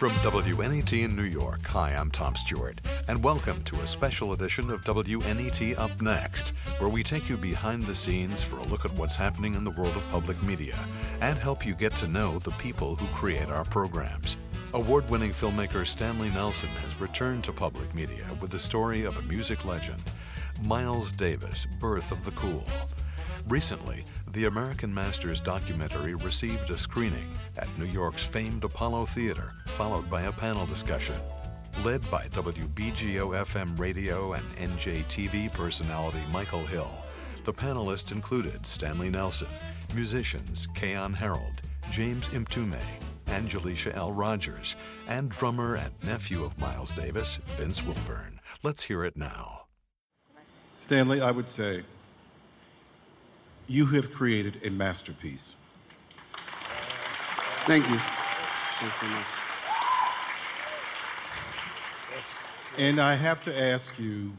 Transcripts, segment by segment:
From WNET in New York, hi, I'm Tom Stewart, and welcome to a special edition of WNET Up Next, where we take you behind the scenes for a look at what's happening in the world of public media and help you get to know the people who create our programs. Award winning filmmaker Stanley Nelson has returned to public media with the story of a music legend, Miles Davis, Birth of the Cool. Recently, the American Masters documentary received a screening at New York's famed Apollo Theater, followed by a panel discussion. Led by WBGO FM radio and NJTV personality Michael Hill, the panelists included Stanley Nelson, musicians Keyon Harrold, James Mtume, Angelisha L. Rogers, and drummer and nephew of Miles Davis, Vince Wilburn. Let's hear it now. Stanley, I would say you have created a masterpiece. Thank you. Thanks so much. And I have to ask you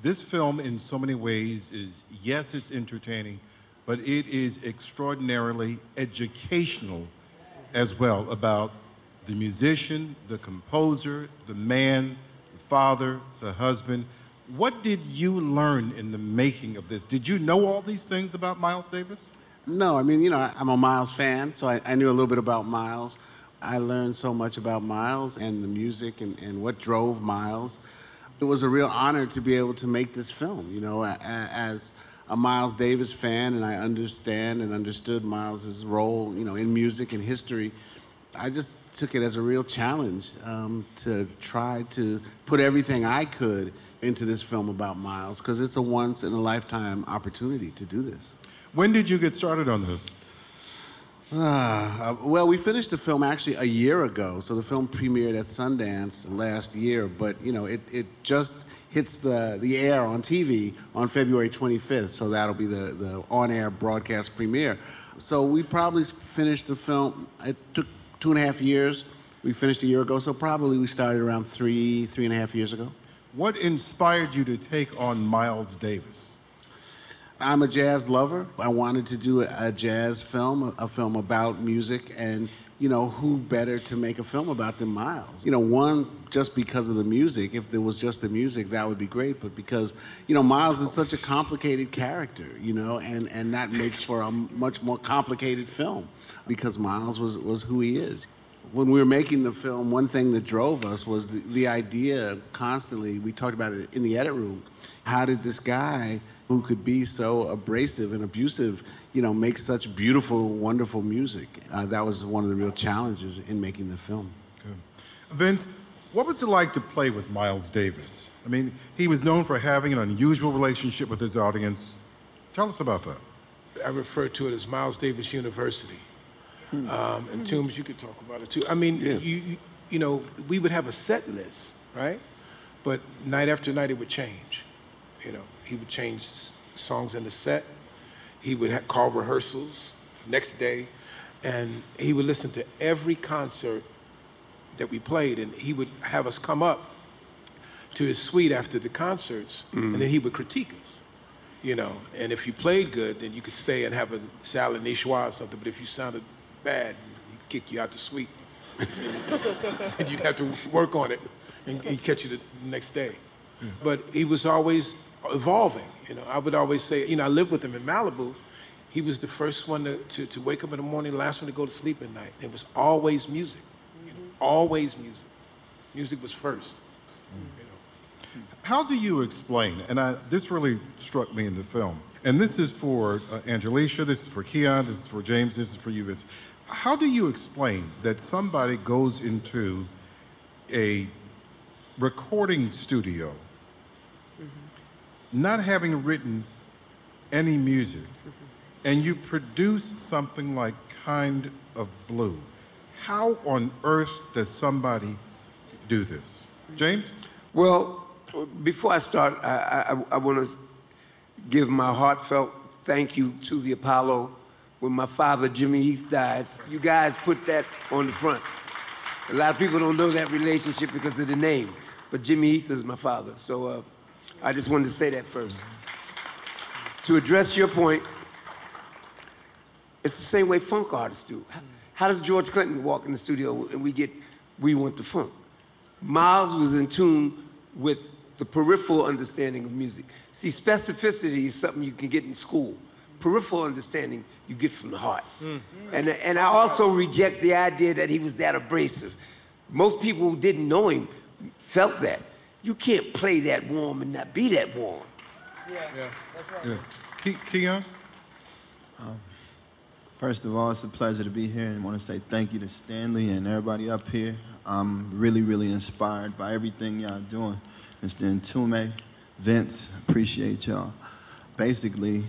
this film, in so many ways, is yes, it's entertaining, but it is extraordinarily educational as well about the musician, the composer, the man, the father, the husband. What did you learn in the making of this? Did you know all these things about Miles Davis? No, I mean, you know, I'm a Miles fan, so I, I knew a little bit about Miles. I learned so much about Miles and the music and, and what drove Miles. It was a real honor to be able to make this film, you know, as a Miles Davis fan, and I understand and understood Miles's role, you know, in music and history. I just took it as a real challenge um, to try to put everything I could into this film about Miles, because it's a once in a lifetime opportunity to do this. When did you get started on this? Ah, uh, well, we finished the film actually a year ago. So the film premiered at Sundance last year, but you know, it, it just hits the, the air on TV on February 25th. So that'll be the, the on-air broadcast premiere. So we probably finished the film. It took two and a half years. We finished a year ago, so probably we started around three, three and a half years ago. What inspired you to take on Miles Davis? I'm a jazz lover. I wanted to do a, jazz film, a film about music, and you know, who better to make a film about than Miles? You know, one, just because of the music. If there was just the music, that would be great. But because, you know, Miles is such a complicated character, you know, and, and that makes for a much more complicated film because Miles was, was who he is. When we were making the film, one thing that drove us was the, the idea constantly, we talked about it in the edit room. How did this guy who could be so abrasive and abusive, you know, make such beautiful, wonderful music? Uh, that was one of the real challenges in making the film. Good. Vince, what was it like to play with Miles Davis? I mean, he was known for having an unusual relationship with his audience. Tell us about that. I refer to it as Miles Davis University. Um, and Toombs, you could talk about it too. I mean, you, you, you know, we would have a set list, right? But night after night, it would change. You know, he would change songs in the set. He would ha- call rehearsals next day, and he would listen to every concert that we played, and he would have us come up to his suite after the concerts, and then he would critique us you know. And if you played good, then you could stay and have a salad niçoise or something. But if you sounded bad, he'd kick you out the suite. and you'd have to work on it, and he'd catch you the next day. But he was always evolving. You know, I would always say, you know, I lived with him in Malibu. He was the first one to, to, to wake up in the morning, last one to go to sleep at night. It was always music. You know, always music. Music was first. You know. How do you explain, and I, this really struck me in the film, and this is for uh, Angelisha, this is for Keyon, this is for James, this is for you, Vince. How do you explain that somebody goes into a recording studio mm-hmm. not having written any music mm-hmm. and you produce something like Kind of Blue? How on earth does somebody do this? Mm-hmm. James? Well, before I start, I, I, I want to give my heartfelt thank you to the Apollo. When my father, Jimmy Heath, died, you guys put that on the front. A lot of people don't know that relationship because of the name, but Jimmy Heath is my father. So uh, I just wanted to say that first. To address your point, it's the same way funk artists do. How does George Clinton walk in the studio and we get we want the funk. Miles was in tune with the peripheral understanding of music. See, specificity is something you can get in school. Peripheral understanding you get from the heart. Hmm. And, and I also reject the idea that he was that abrasive. Most people who didn't know him felt that. You can't play that warm and not be that warm. Yeah. yeah, Ke- Keyon? Um, first of all, it's a pleasure to be here and I want to say thank you to Stanley and everybody up here. I'm really, really inspired by everything y'all doing. Mr. Mtume, Vince, appreciate y'all. Basically,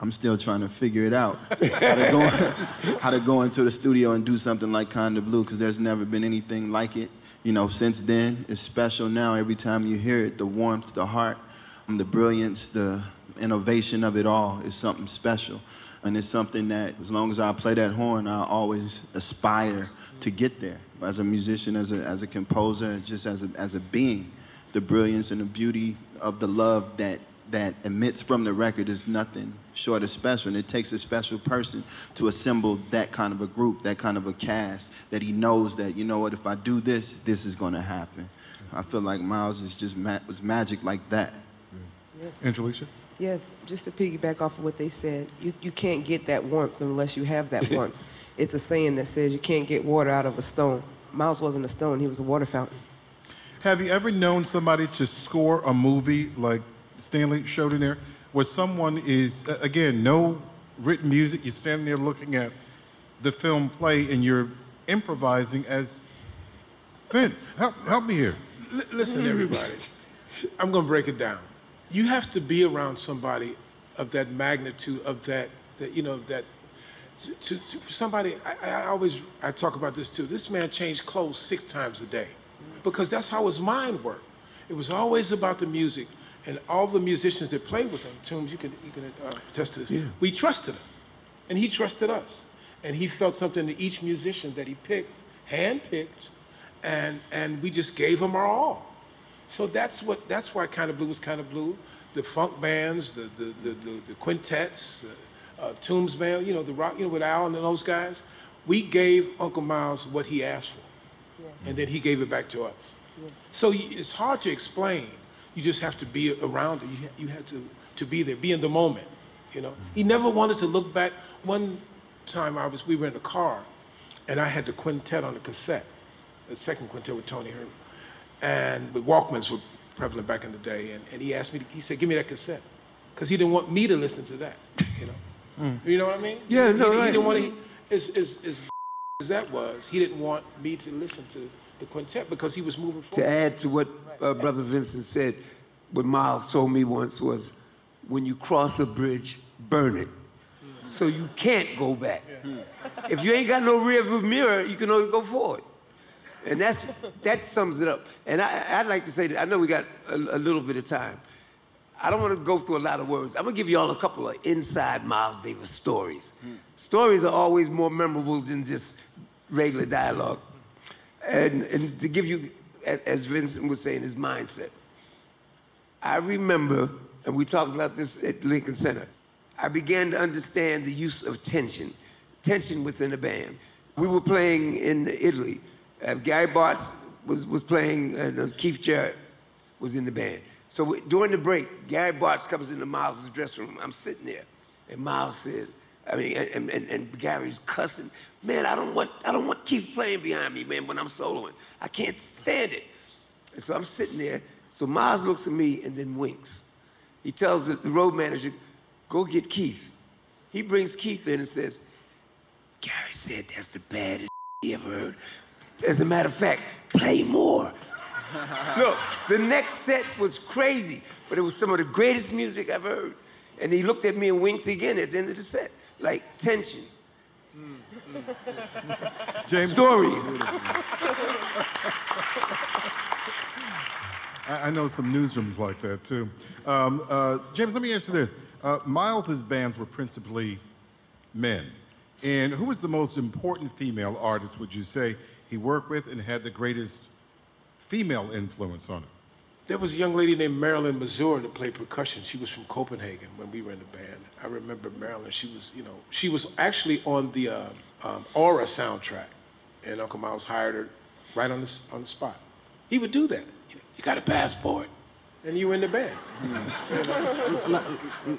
I'm still trying to figure it out. how, to go, how to go into the studio and do something like Kinda Blue, because there's never been anything like it. You know, since then, it's special now. Every time you hear it, the warmth, the heart, the brilliance, the innovation of it all is something special. And it's something that, as long as I play that horn, I always aspire to get there. As a musician, as a, as a composer, just as a, as a being, the brilliance and the beauty of the love that, that emits from the record is nothing short of special. And it takes a special person to assemble that kind of a group, that kind of a cast, that he knows that, you know what, if I do this, this is going to happen. I feel like Miles is just ma- was magic like that. Yes. Angelica? Yes, just to piggyback off of what they said, you, you can't get that warmth unless you have that warmth. it's a saying that says you can't get water out of a stone. Miles wasn't a stone, he was a water fountain. Have you ever known somebody to score a movie like Stanley showed in there, where someone is, again, no written music, you're standing there looking at the film play and you're improvising as Vince? Help, help me here. L- listen, everybody. I'm going to break it down. You have to be around somebody of that magnitude, of that, that you know, that. To, to, to- somebody, I, I always I talk about this too. This man changed clothes six times a day, because that's how his mind worked. It was always about the music, and all the musicians that played with him. Toombs, you can you can uh, attest to this. We trusted him, and he trusted us, and he felt something to each musician that he picked, hand-picked, and and we just gave him our all. So that's what that's why kind of blue was kind of blue. The funk bands, the the the, the, the quintets, the, uh, Toombs band, you know, the rock, you know, with Al and those guys. We gave Uncle Miles what he asked for, and then he gave it back to us. So it's hard to explain. You just have to be around it. You, you had to to be there, be in the moment. You know, he never wanted to look back. One time I was, we were in a car, and I had the quintet on the cassette, the second quintet with Tony Herman and the Walkmans were prevalent back in the day. And, and he asked me, to, he said, give me that cassette. Because he didn't want me to listen to that, you know. Mm. You know what I mean? Yeah, he, no, he, right. he didn't want to, as, as, as as that was, he didn't want me to listen to the quintet because he was moving forward. To add to what uh, Brother Vincent said, what Miles told me once was, when you cross a bridge, burn it. So you can't go back. If you ain't got no rear view mirror, you can only go forward. And that's, that sums it up. And I, I'd like to say that I know we got a, a little bit of time. I don't want to go through a lot of words. I'm going to give you all a couple of inside Miles Davis stories. Stories are always more memorable than just regular dialogue. And, and to give you, as Vincent was saying, his mindset. I remember, and we talked about this at Lincoln Center, I began to understand the use of tension, tension within a band. We were playing in Italy. Uh, Gary Bartz was, was playing, and uh, Keith Jarrett was in the band. So we- during the break, Gary Bartz comes into Miles' dressing room. I'm sitting there, and Miles says, I mean, and, and, and Gary's cussing. Man, I don't want, I don't want Keith playing behind me, man, when I'm soloing. I can't stand it. And so I'm sitting there. So Miles looks at me and then winks. He tells the, the road manager, go get Keith. He brings Keith in and says, Gary said that's the baddest he ever heard. As a matter of fact, play more. Look, the next set was crazy, but it was some of the greatest music I've heard. And he looked at me and winked again at the end of the set, like tension. James, Stories. I, I know some newsrooms like that too. Um, uh, James, let me ask you this. Uh, Miles's bands were principally men. And who was the most important female artist, would you say, he worked with and had the greatest female influence on him? There was a young lady named Marilyn Mazur that played percussion. She was from Copenhagen when we were in the band. I remember Marilyn. She was, you know, she was actually on the uh, um, Aura soundtrack, and Uncle Miles hired her right on the, on the spot. He would do that. You got a passport? And you were in the band.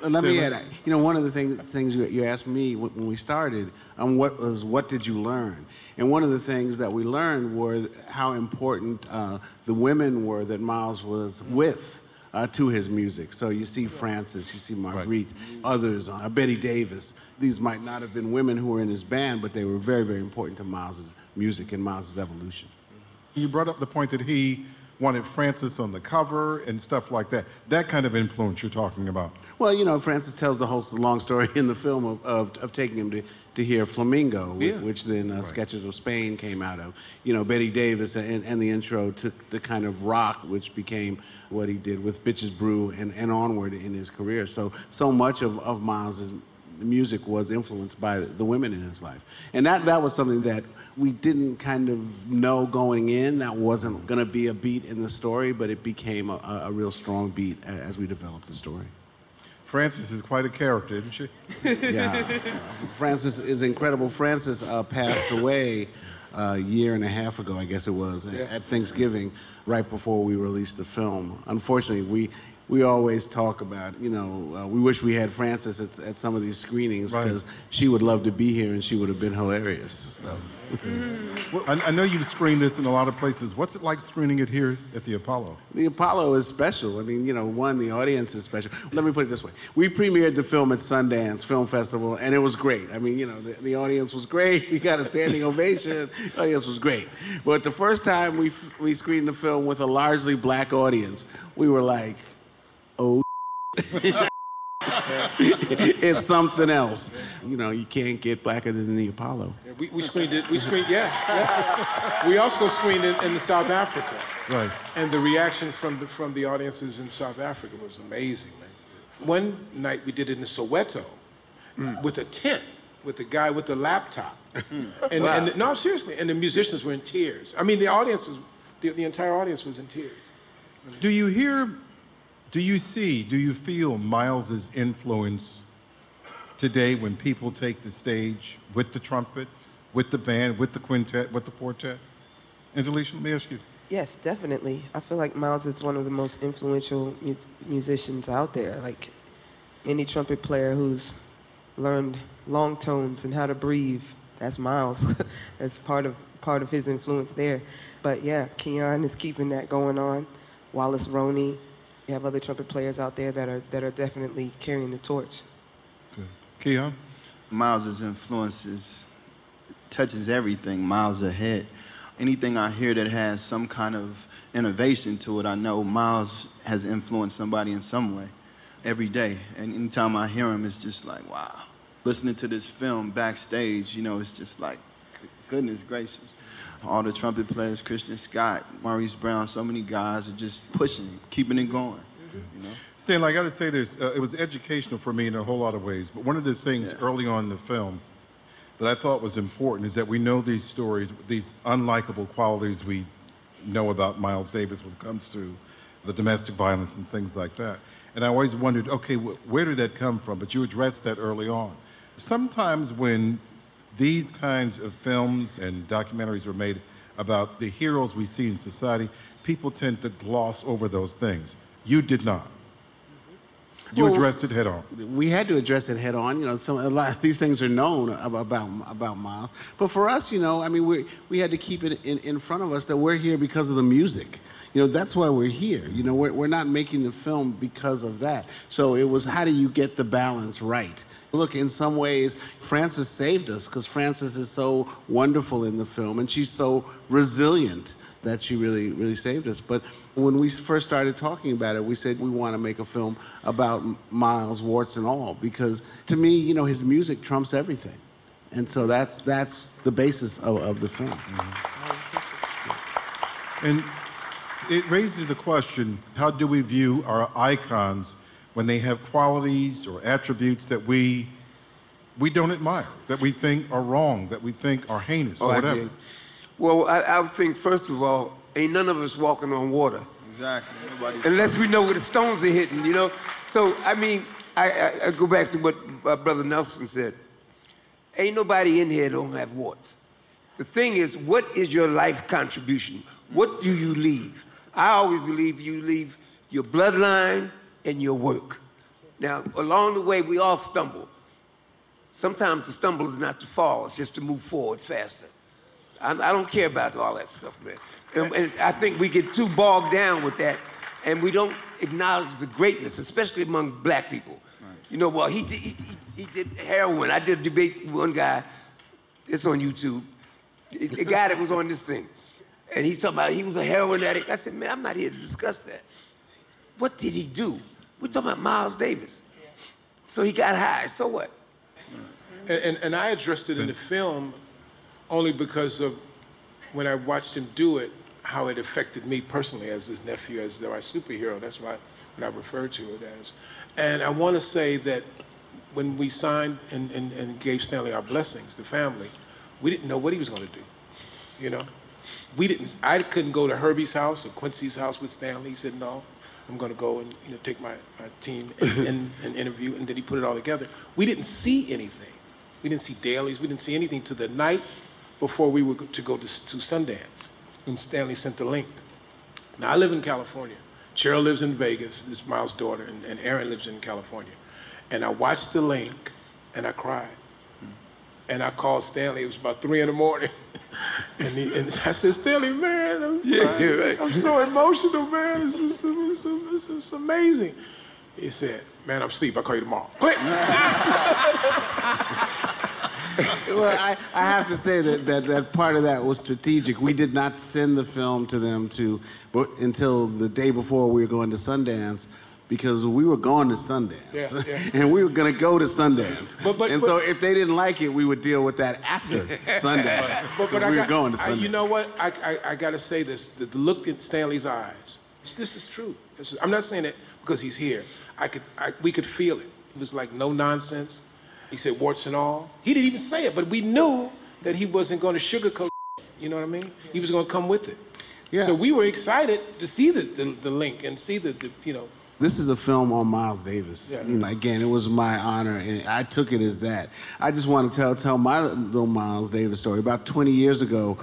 Let me add, you know, one of the thing, things you, you asked me when we started, um, what was what did you learn? And one of the things that we learned were how important uh, the women were that Miles was with. Uh, to his music. So you see Frances, you see Marguerite, right. others, uh, Betty Davis. These might not have been women who were in his band, but they were very, very important to Miles's music and Miles's evolution. You brought up the point that he wanted Frances on the cover and stuff like that. That kind of influence you're talking about. Well, you know, Frances tells the whole long story in the film of, of, of taking him to, to hear Flamenco, yeah. which then uh, right. Sketches of Spain came out of. You know, Betty Davis and, and the intro took the kind of rock, which became what he did with Bitches Brew and, and onward in his career. So, so much of, of Miles's music was influenced by the women in his life. And that, that was something that we didn't kind of know going in that wasn't going to be a beat in the story, but it became a, a real strong beat as we developed the story. Frances is quite a character, isn't she? yeah. Frances is incredible. Frances uh, passed away a year and a half ago, I guess it was, yeah. at Thanksgiving, right before we released the film. Unfortunately, we we always talk about, you know, uh, we wish we had Frances at, at some of these screenings because right. she would love to be here and she would have been hilarious. So. well, I, I, know you've screened this in a lot of places. What's it like screening it here at the Apollo? The Apollo is special. I mean, you know, one, the audience is special. Let me put it this way. We premiered the film at Sundance Film Festival, and it was great. I mean, you know, the, the audience was great. We got a standing ovation. The audience was great. But the first time we, we screened the film with a largely black audience, we were like. it's something else. You know, you can't get blacker than the Apollo. Yeah, we, we, screened it. We screened, yeah. yeah. We also screened it in South Africa. Right. And the reaction from the, from the audiences in South Africa was amazing, man. One night we did it in Soweto mm. with a tent with a guy with a laptop. and, wow. and the, no, seriously. And the musicians were in tears. I mean, the audience was, the, the entire audience was in tears. Do you hear do you see, do you feel Miles's influence today when people take the stage with the trumpet, with the band, with the quintet, with the quartet? Angelica, let me ask you. Yes, definitely. I feel like Miles is one of the most influential mu- musicians out there. Like any trumpet player who's learned long tones and how to breathe, that's Miles. that's part of part of his influence there. But yeah, Keyon is keeping that going on. Wallace Roney, you have other trumpet players out there that are that are definitely carrying the torch. Good. Keyon? Miles's influences touches everything miles ahead. Anything I hear that has some kind of innovation to it, I know Miles has influenced somebody in some way every day. And anytime I hear him, it's just like, wow. Listening to this film backstage, you know, it's just like, goodness gracious all the trumpet players, Christian Scott, Maurice Brown, so many guys are just pushing, keeping it going. You know? Stanley, I got to say this. Uh, it was educational for me in a whole lot of ways. But one of the things yeah. early on in the film that I thought was important is that we know these stories, these unlikable qualities we know about Miles Davis when it comes to the domestic violence and things like that. And I always wondered, okay, wh- where did that come from? But you addressed that early on. Sometimes when these kinds of films and documentaries are made about the heroes we see in society, people tend to gloss over those things. You did not. You well, addressed it head on. We had to address it head on. You know, some a lot of these things are known about about Miles, but for us, you know, I mean, we we had to keep it in, in front of us that we're here because of the music. You know, that's why we're here. You know, we're, we're not making the film because of that. So it was how do you get the balance right? Look, in some ways, Frances saved us because Frances is so wonderful in the film and she's so resilient that she really, really saved us. But when we first started talking about it, we said we want to make a film about Miles, warts and all, because to me, you know, his music trumps everything. And so that's, that's the basis of, of the film. Mm-hmm. And it raises the question how do we view our icons when they have qualities or attributes that we we don't admire, that we think are wrong, that we think are heinous oh, or whatever. I well, I, I think first of all, ain't none of us walking on water. Exactly. Nobody's Unless we know where the stones are hitting, you know. So I mean, I, I, I go back to what uh, Brother Nelson said. Ain't nobody in here don't have warts. The thing is, what is your life contribution? What do you leave? I always believe you leave your bloodline and your work. Now, along the way, we all stumble. Sometimes the stumble is not to fall, it's just to move forward faster. I, I don't care about all that stuff, man. And, and I think we get too bogged down with that, and we don't acknowledge the greatness, especially among black people. You know, well, he did, he, he, he did heroin. I did a debate with one guy, it's on YouTube, the guy that was on this thing. And he's talking about he was a heroin addict. I said, man, I'm not here to discuss that. What did he do? We're talking about Miles Davis. So he got high. So what? And, and, and I addressed it in the film only because of when I watched him do it, how it affected me personally as his nephew, as though I superhero. That's why what I refer to it as. And I want to say that when we signed and, and, and gave Stanley our blessings, the family, we didn't know what he was going to do. You know, we didn't. I couldn't go to Herbie's house or Quincy's house with Stanley. He said, "No, I'm going to go and you know take my, my team and, and, and interview." And then he put it all together. We didn't see anything. We didn't see dailies. We didn't see anything to the night before we were to go to, to Sundance. And Stanley sent the link. Now I live in California. Cheryl lives in Vegas. This is Miles' daughter, and, and Erin lives in California. And I watched the link, and I cried. Hmm. And I called Stanley. It was about three in the morning. And, he, and I said, Stanley, man, I'm, Yeah, yeah, right. I'm so emotional, man. It's, it's, it's, it's, it's amazing. He said, man, I'm asleep. I'll call you tomorrow. Click. well, I, I have to say that, that, that part of that was strategic. We did not send the film to them to but until the day before we were going to Sundance because we were going to Sundance. Yeah, yeah. And we were going to go to Sundance. But- but- and but- so if they didn't like it, we would deal with that after Sundance. But, but because I we got, were going to I- Sundance. you know what? I, I, I got to say this. The, the look in Stanley's eyes. This is true. This is, I'm not saying it because he's here. I could, I, we could feel it. It was like no nonsense. He said warts and all. He didn't even say it, but we knew that he wasn't going to sugarcoat. You know what I mean? He was going to come with it. Yeah. So we were excited to see the, the, the link and see the, the you know. This is a film on Miles Davis. Yeah. You know, again, it was my honor, and I took it as that. I just want to tell tell my little Miles Davis story. About 20 years ago,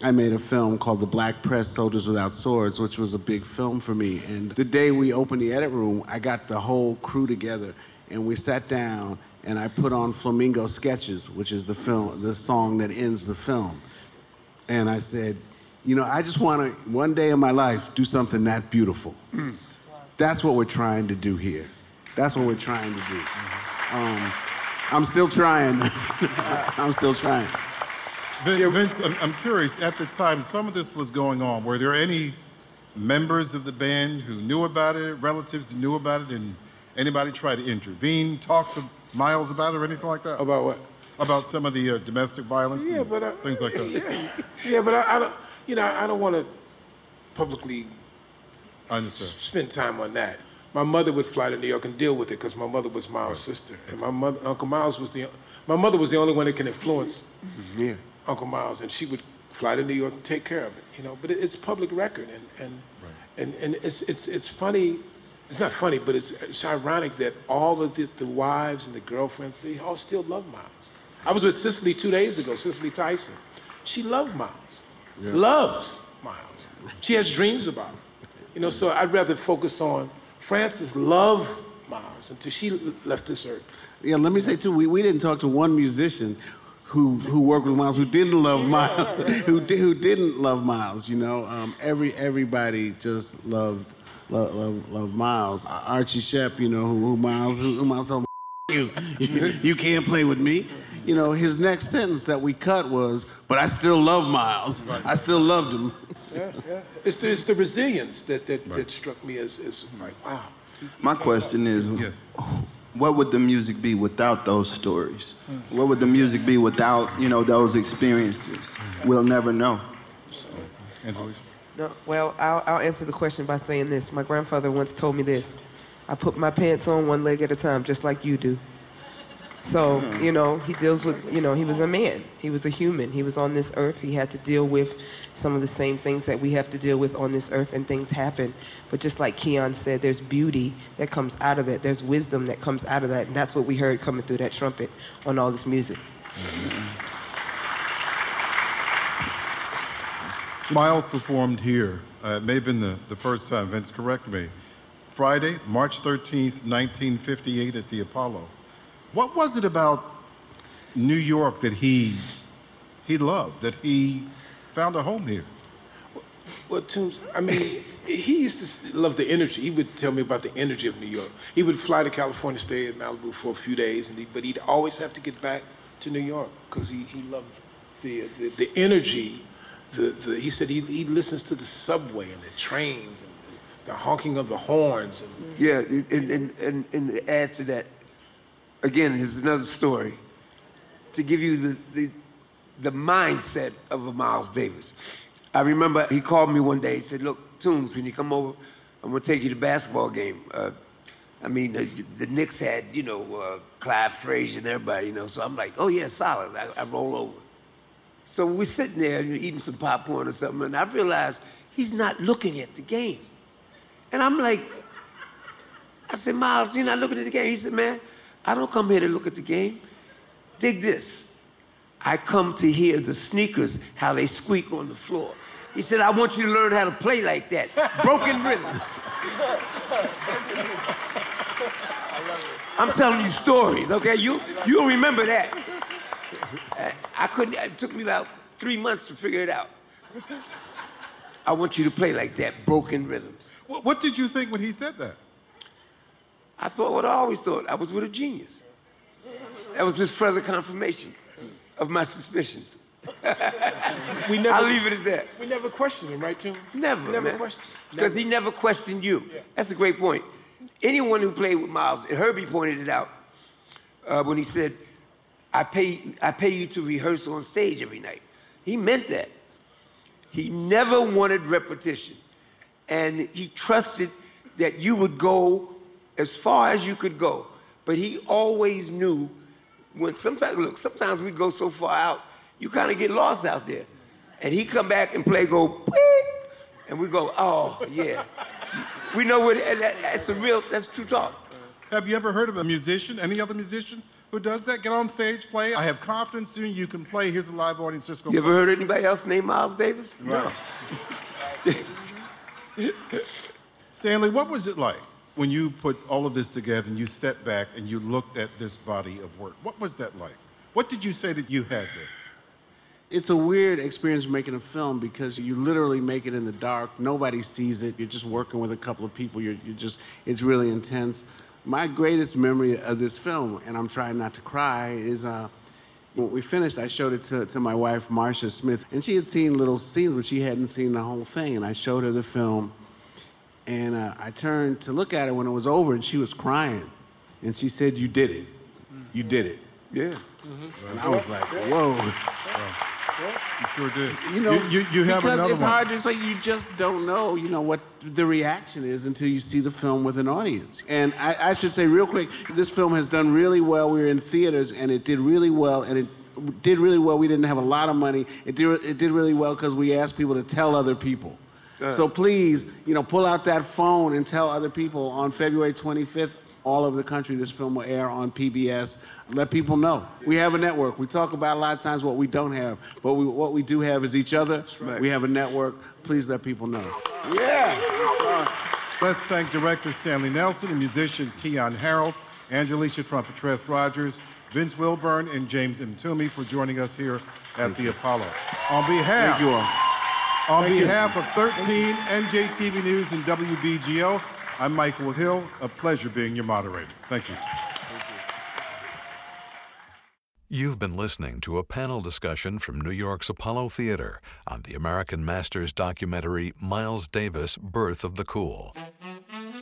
I made a film called The Black Press Soldiers Without Swords, which was a big film for me. And the day we opened the edit room, I got the whole crew together, and we sat down, and I put on Flamenco Sketches, which is the film, the song that ends the film. And I said, you know, I just want to, one day in my life, do something that beautiful. Mm. That's what we're trying to do here. That's what we're trying to do. Um, I'm still trying. I'm still trying. Vince, I'm, curious, at the time some of this was going on, were there any members of the band who knew about it, relatives who knew about it, and anybody try to intervene, talk to Miles about it or anything like that? About what? About some of the uh, domestic violence Yeah, and but I, things like that? Yeah, yeah but I, I don't. You know, I don't want to publicly I understand. spend time on that. My mother would fly to New York and deal with it because my mother was Miles' sister, and my mother, Uncle Miles was the. My mother was the only one that can influence Yeah. Uncle Miles, and she would fly to New York and take care of it. You know, but it, it's public record, and and and, and it's it's it's funny. It's not funny, but it's, it's ironic that all of the, the wives and the girlfriends they all still love Miles. I was with Cicely two days ago, Cicely Tyson. She loved Miles, loves Miles. She has dreams about him. You know, so I'd rather focus on Frances loved Miles until she left this earth. Yeah, let me say too, we, we didn't talk to one musician who who worked with Miles who didn't love Miles, who di- who didn't love Miles. You know, um, every everybody just loved love love, loved Miles. Archie Shepp, you know, who, who Miles who, who Miles told you, you you can't play with me. You know, his next sentence that we cut was, "But I still love Miles. I still loved him." Yeah, yeah. It's the, it's the resilience that, that, that struck me as, as like, wow. My question is, Yes. what would the music be without those stories? Hmm. What would the music be without, you know, those experiences? We'll never know. Angelisha? No, well, I'll, I'll answer the question by saying this. My grandfather once told me this. I put my pants on one leg at a time, just like you do. So, you know, he deals with, you know, he was a man. He was a human. He was on this earth. He had to deal with some of the same things that we have to deal with on this earth, and things happen. But just like Keyon said, there's beauty that comes out of that. There's wisdom that comes out of that. And that's what we heard coming through that trumpet on all this music. Miles performed here. Uh, it may have been the, the first time. Vince, correct me. Friday, March 13th, 1958 at the Apollo. What was it about New York that he, he loved, that he found a home here? Well, Toombs, I mean, he used to love the energy. He would tell me about the energy of New York. He would fly to California, stay in Malibu for a few days, and he, but he'd always have to get back to New York because he, he loved the, the, the energy. The, the, he said he, he listens to the subway and the trains and the, the honking of the horns. And, Yeah, and, and, and, and add to that, again, here's another story to give you the, the, the mindset of a Miles Davis. I remember he called me one day. He said, "Look, Toombs, can you come over? I'm gonna take you to the basketball game." Uh, I mean, the, the Knicks had, you know, uh, Clyde Frazier and everybody, you know. So I'm like, "Oh yeah, solid." I, I roll over. So we're sitting there eating some popcorn or something, and I realized he's not looking at the game. And I'm like, I said, Miles, you're not looking at the game. He said, man, I don't come here to look at the game. Dig this. I come to hear the sneakers, how they squeak on the floor. He said, I want you to learn how to play like that. Broken rhythms. I'm telling you stories, okay? You, you'll remember that. I couldn't, it took me about three months to figure it out. I want you to play like that, broken rhythms. What, what did you think when he said that? I thought what I always thought. I was with a genius. That was just further confirmation of my suspicions. we never, I'll leave it as that. We never questioned him, right, Toombs? Never, Never man. questioned. Because he never questioned you. That's a great point. Anyone who played with Miles, and Herbie pointed it out uh, when he said, I pay, I pay you to rehearse on stage every night. He meant that. He never wanted repetition. And he trusted that you would go as far as you could go. But he always knew when sometimes, look, sometimes we go so far out, you kind of get lost out there. And he come back and play go, and we go, oh, yeah. we know what, that, that's a real, that's true talk. Have you ever heard of a musician, any other musician who does that? Get on stage, play. I have confidence in you. You can play. Here's a live audience. Just go. You ever heard anybody else named Miles Davis? Right. Stanley, what was it like when you put all of this together and you stepped back and you looked at this body of work? What was that like? What did you say that you had there? It's a weird experience making a film because you literally make it in the dark. Nobody sees it. You're just working with a couple of people. You're, you're just, it's really intense. My greatest memory of this film, and I'm trying not to cry, is uh, when we finished, I showed it to, to my wife, Marcia Smith, and she had seen little scenes, but she hadn't seen the whole thing. And I showed her the film, and uh, I turned to look at her when it was over, and she was crying. And she said, You did it. You did it. Yeah. And I was like, Whoa. You sure did. You know, you, you, you have because another it's one. hard to explain. You just don't know, you know, what the reaction is until you see the film with an audience. And I, I should say real quick, this film has done really well. We were in theaters, and it did really well, and it did really well. We didn't have a lot of money. It did, it did really well because we asked people to tell other people. So please, you know, pull out that phone and tell other people on February 25th, all over the country, this film will air on PBS. Let people know. We have a network. We talk about a lot of times what we don't have, but we, what we do have is each other. We have a network. Please let people know. Yeah. Let's thank director Stanley Nelson and musicians Keyon Harrold, Angelica Trumpetress Rogers, Vince Wilburn, and James Mtume for joining us here at the Apollo. On behalf, Thank you all. On behalf of 13 NJTV News and WBGO, I'm Michael Hill. A pleasure being your moderator. Thank you. You've been listening to a panel discussion from New York's Apollo Theater on the American Masters documentary Miles Davis Birth of the Cool.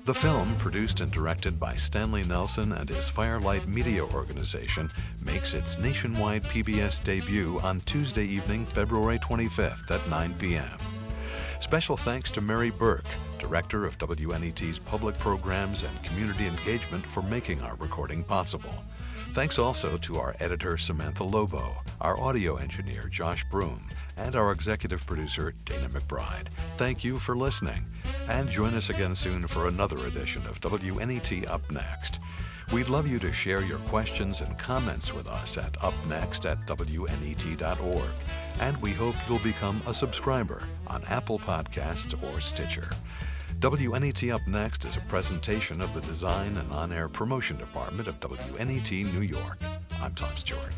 The film, produced and directed by Stanley Nelson and his Firelight Media Organization, makes its nationwide PBS debut on Tuesday evening, February 25th at 9 p.m. Special thanks to Mary Burke, Director of WNET's Public Programs and Community Engagement, for making our recording possible. Thanks also to our editor Samantha Lobo, our audio engineer Josh Broom, and our executive producer Dana McBride. Thank you for listening, and join us again soon for another edition of WNET Up Next. We'd love you to share your questions and comments with us at upnext at WNET.org. And we hope you'll become a subscriber on Apple Podcasts or Stitcher. WNET Up Next is a presentation of the Design and On Air Promotion Department of WNET New York. I'm Tom Stewart.